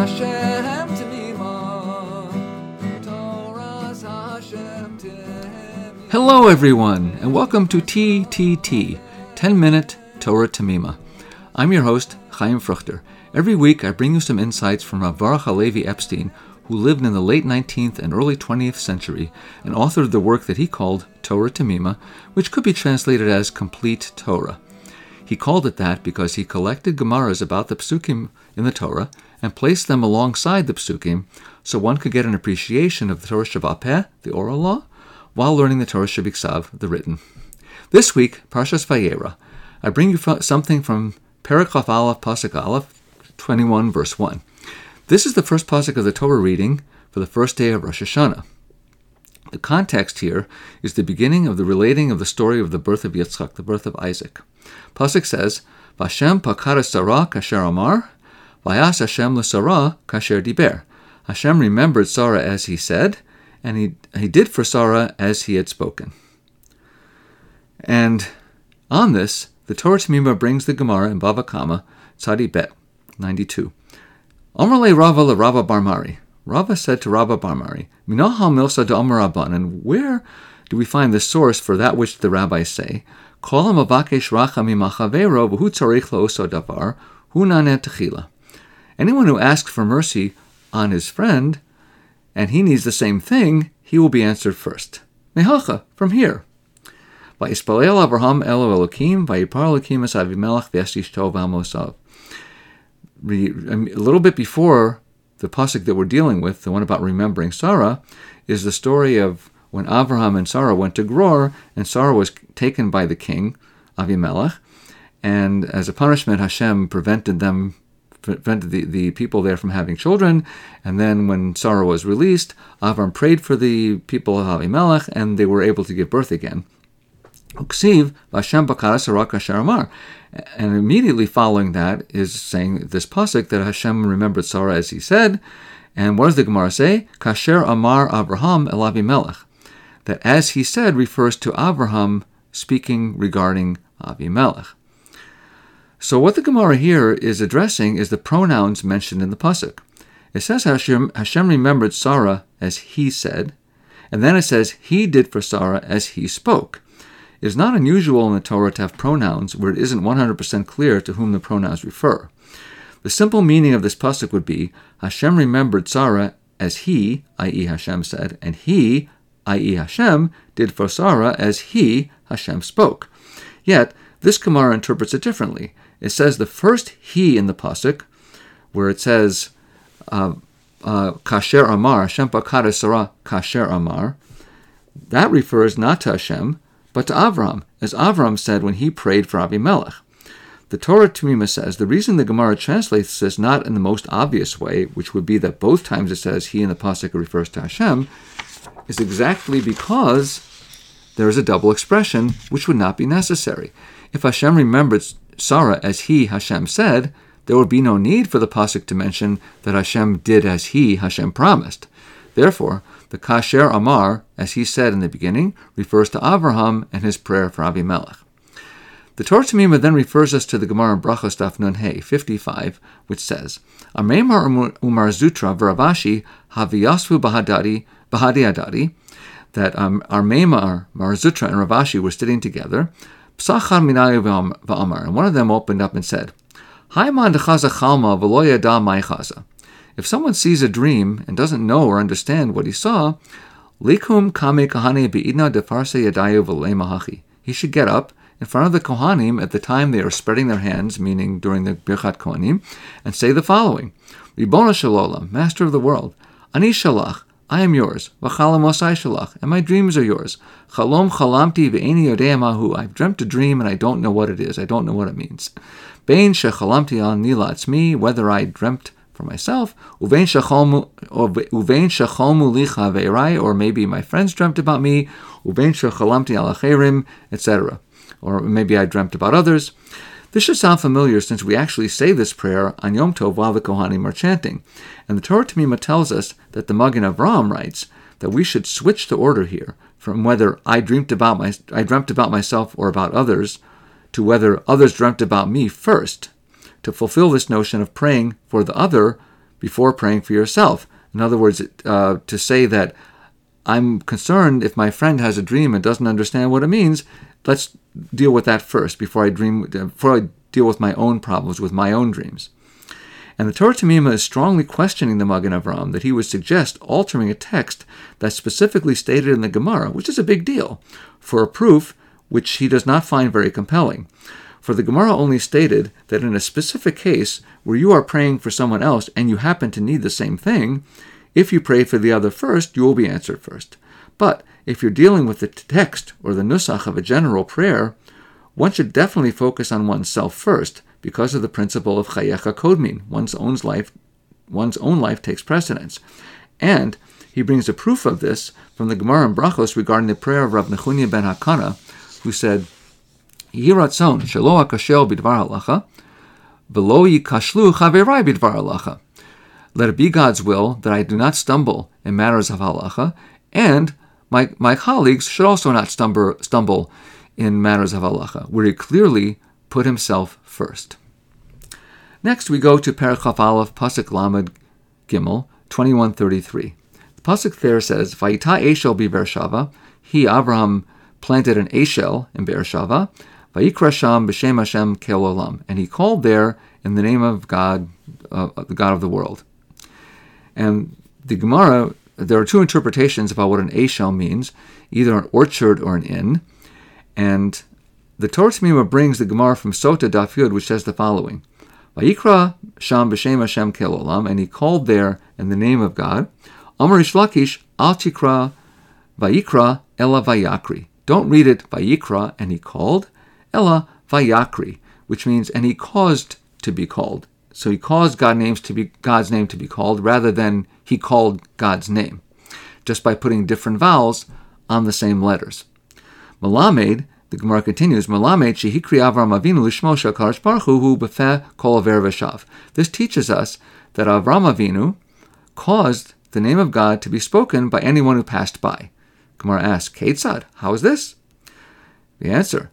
Hashem. Hello, everyone, and welcome to TTT 10 Minute Torah Tamima. I'm your host, Chaim Fruchter. Every week, I bring you some insights from Rav Baruch Halevi Epstein, who lived in the late 19th and early 20th century and authored the work that he called Torah Tamima, which could be translated as Complete Torah. He called it that because he collected Gemaras about the Psukim in the Torah and placed them alongside the Psukim so one could get an appreciation of the Torah Shabbat the oral law, while learning the Torah Shabbat the written. This week, Parshas Vayera, I bring you something from Perikhov Aleph Pasuk Aleph 21, verse 1. This is the first pasuk of the Torah reading for the first day of Rosh Hashanah. The context here is the beginning of the relating of the story of the birth of Yitzchak, the birth of Isaac. Pasuk says, Vashem pakar Sarah kasher amar, vayas Hashem l'Sarah kasher diber. Hashem remembered Sarah as he said, and he, he did for Sarah as he had spoken. And on this, the Torah Tamima brings the Gemara in Bava Kama, Tzadi Bet, 92. Amrle Rava le Rava Barmari. Rava said to Rava Barmari, Minaha milsa de Amaraban, and where do we find the source for that which the rabbis say? Anyone who asks for mercy on his friend, and he needs the same thing, he will be answered first. Mehacha, from here. Vayispalel Elo Vayipar. A little bit before the pasuk that we're dealing with, the one about remembering Sarah, is the story of when Abraham and Sarah went to Gerar, and Sarah was taken by the king, Avimelech, and as a punishment, Hashem prevented them, prevented the, the people there from having children. And then when Sarah was released, Avram prayed for the people of Avimelech, and they were able to give birth again. And immediately following that is saying this pasuk that Hashem remembered Sarah as he said. And what does the Gemara say? Kasher Amar Abraham El Avimelech that as he said refers to Abraham speaking regarding Avimelech. So what the Gemara here is addressing is the pronouns mentioned in the pasuk. It says Hashem, Hashem remembered Sarah as he said, and then it says he did for Sarah as he spoke. It is not unusual in the Torah to have pronouns where it isn't 100% clear to whom the pronouns refer. The simple meaning of this pasuk would be Hashem remembered Sarah as he, i.e., Hashem said, and he, i.e., Hashem, did for Sarah as he, Hashem, spoke. Yet, this Gemara interprets it differently. It says the first he in the pasuk, where it says uh, uh, kasher amar, Hashem pakara Sarah kasher amar, that refers not to Hashem, but to Avram, as Avram said when he prayed for Abimelech. The Torah Tamima says the reason the Gemara translates this not in the most obvious way, which would be that both times it says he in the pasuk refers to Hashem, is exactly because there is a double expression which would not be necessary. If Hashem remembered Sarah as he, Hashem, said, there would be no need for the pasuk to mention that Hashem did as he, Hashem, promised. Therefore, the Kasher Amar, as he said in the beginning, refers to Abraham and his prayer for Abimelech. The Torah Tamima then refers us to the Gemara in Brachos Daf Nun Hey 55, which says, Amemar Umar Zutra Varavashi Haviyasvu Bahadadi Bahadi Adadi, that um, Ameimar, Marzutra, and Rav Ashi were sitting together. Psachar Minayu Va'amar, and one of them opened up and said, Haiman dechaza chalma da chaza. If someone sees a dream and doesn't know or understand what he saw, likum kame kahane be'idna defarse yadayu mahachi. He should get up in front of the Kohanim at the time they are spreading their hands, meaning during the Birchat Kohanim, and say the following: Ribona Shalolam, Master of the world, Ani Shalach, I am yours. V'chalam shalach, and my dreams are yours. Chalom chalamti ve'eni yodei mahu. I've dreamt a dream and I don't know what it is. I don't know what it means. Bein shechalamti al nila. Me, whether I dreamt for myself. Uvein shechomu licha ve'erai, or maybe my friends dreamt about me. Uvein shechalamti al etc. Or maybe I dreamt about others. This should sound familiar since we actually say this prayer on Yom Tov while the Kohanim are chanting. And the Torah Tamima tells us that the Magen Avram writes that we should switch the order here from whether I dreamt about my I dreamt about myself or about others to whether others dreamt about me first to fulfill this notion of praying for the other before praying for yourself. In other words, uh, to say that I'm concerned if my friend has a dream and doesn't understand what it means, let's deal with that first before I dream before I deal with my own problems with my own dreams. And the Torah Tamima is strongly questioning the Magen Avram that he would suggest altering a text that's specifically stated in the Gemara, which is a big deal, for a proof which he does not find very compelling. For the Gemara only stated that in a specific case where you are praying for someone else and you happen to need the same thing, if you pray for the other first, you will be answered first. But if you're dealing with the text or the nusach of a general prayer, one should definitely focus on oneself first because of the principle of chayecha kodmin, one's own life, one's own life takes precedence. And he brings a proof of this from the Gemara in Brachos regarding the prayer of Rav Nechunya ben Hakana, who said, Yiratzon shelo akashel bidvar halacha, velo yikashlu chaverai bidvar halacha. Let it be God's will that I do not stumble in matters of halacha, and my, my colleagues should also not stumble, stumble in matters of halacha, where he clearly put himself first. Next, we go to Perachaf Aleph, Pasuk Lamed Gimel, 2133. The Pasuk there says, Vayita Eshel Beershava, he, Abraham, planted an Eshel in Beershava, Vayikra Sham b'Shem Hashem Kelolam, and he called there in the name of God, uh, the God of the world. And the Gemara, there are two interpretations about what an Eshel means, either an orchard or an inn. And the Torah Tamima brings the Gemara from Sota Daf Yud, which says the following: Vayikra Sham b'Shem Hashem Kelolam, and he called there in the name of God. Amar Lakish Al Tikra Vayikra Ella Vayakri. Don't read it Vayikra and he called, Ella Vayakri, which means and he caused to be called. So he caused God names to be God's name to be called rather than he called God's name, just by putting different vowels on the same letters. Malamed the Gemara continues, Malamed shehikri Avram Avinu lishmo hu befeh kol veshav. This teaches us that Avram Avinu caused the name of God to be spoken by anyone who passed by. Gemara asks, Ketzad, how is this? The answer,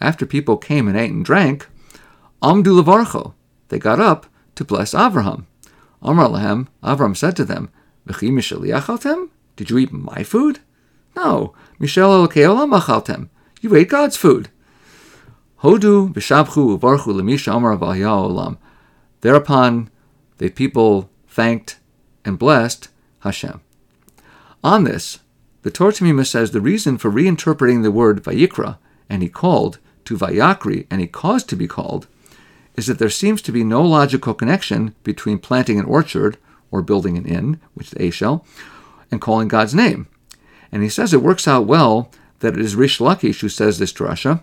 after people came and ate and drank, amdu levarcho, they got up to bless Avraham. Amar lahem, Avram said to them, V'chi Did you eat my food? No, Mishel Elokeolam machaltem. You ate God's food. Hodu v'shabchu uvarchu lemisha amar olam. Thereupon the people thanked and blessed Hashem. On this, the Torah says the reason for reinterpreting the word vayikra, and he called, to vayakri, and he caused to be called, is that there seems to be no logical connection between planting an orchard, or building an inn, which is Ashel, and calling God's name. And he says it works out well that it is Rish Lakish who says this drasha,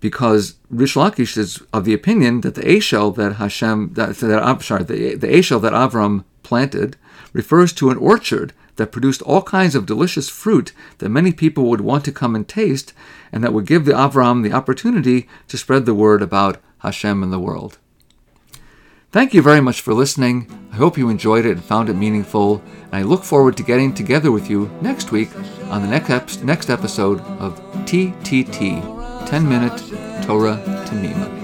because Rish Lakish is of the opinion that the Ashel that Hashem, that, that sorry, the, the that Avram planted refers to an orchard that produced all kinds of delicious fruit that many people would want to come and taste, and that would give the Avram the opportunity to spread the word about Hashem in the world. Thank you very much for listening. I hope you enjoyed it and found it meaningful, and I look forward to getting together with you next week on the next, next episode of TTT 10 Minute Torah to Tamima.